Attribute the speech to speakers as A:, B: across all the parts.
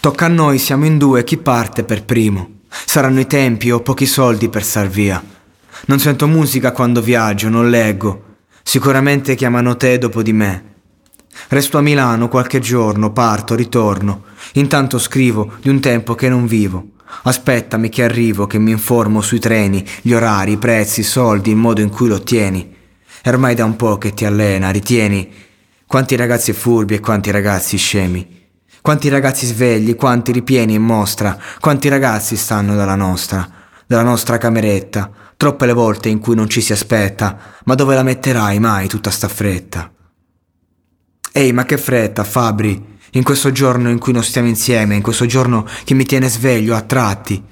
A: Tocca a noi, siamo in due, chi parte per primo? Saranno i tempi o pochi soldi per star via. Non sento musica quando viaggio, non leggo. Sicuramente chiamano te dopo di me. Resto a Milano qualche giorno, parto, ritorno. Intanto scrivo di un tempo che non vivo. Aspettami che arrivo, che mi informo sui treni, gli orari, i prezzi, i soldi, il modo in cui lo ottieni. È ormai da un po' che ti allena, ritieni quanti ragazzi furbi e quanti ragazzi scemi. Quanti ragazzi svegli, quanti ripieni in mostra, quanti ragazzi stanno dalla nostra, dalla nostra cameretta, troppe le volte in cui non ci si aspetta, ma dove la metterai mai tutta sta fretta? Ehi, ma che fretta, Fabri, in questo giorno in cui non stiamo insieme, in questo giorno che mi tiene sveglio, attratti.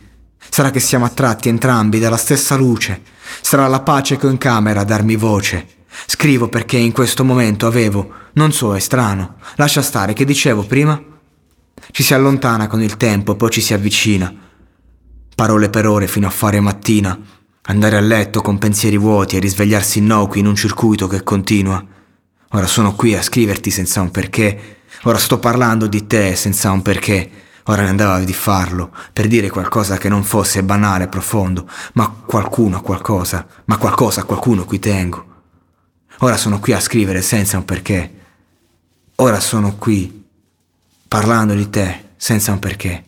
A: Sarà che siamo attratti entrambi dalla stessa luce. Sarà la pace che ho in camera a darmi voce. Scrivo perché in questo momento avevo, non so, è strano. Lascia stare, che dicevo prima? Ci si allontana con il tempo, poi ci si avvicina. Parole per ore fino a fare mattina. Andare a letto con pensieri vuoti e risvegliarsi innocui in un circuito che continua. Ora sono qui a scriverti senza un perché Ora sto parlando di te senza un perché. Ora ne andava di farlo, per dire qualcosa che non fosse banale, profondo, ma qualcuno a qualcosa, ma qualcosa a qualcuno cui tengo. Ora sono qui a scrivere senza un perché. Ora sono qui, parlando di te senza un perché.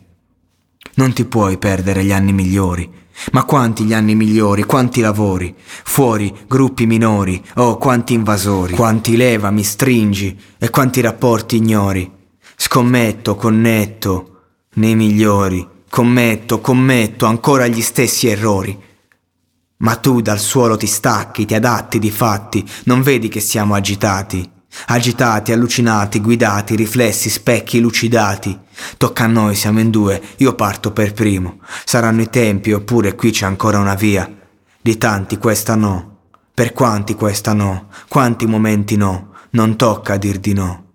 A: Non ti puoi perdere gli anni migliori, ma quanti gli anni migliori, quanti lavori, fuori gruppi minori, oh quanti invasori, quanti leva mi stringi e quanti rapporti ignori. Scommetto, connetto, nei migliori, commetto, commetto ancora gli stessi errori. Ma tu dal suolo ti stacchi, ti adatti di fatti, non vedi che siamo agitati. Agitati, allucinati, guidati, riflessi, specchi lucidati. Tocca a noi, siamo in due, io parto per primo. Saranno i tempi, oppure qui c'è ancora una via. Di tanti questa no. Per quanti questa no? Quanti momenti no? Non tocca dir di no.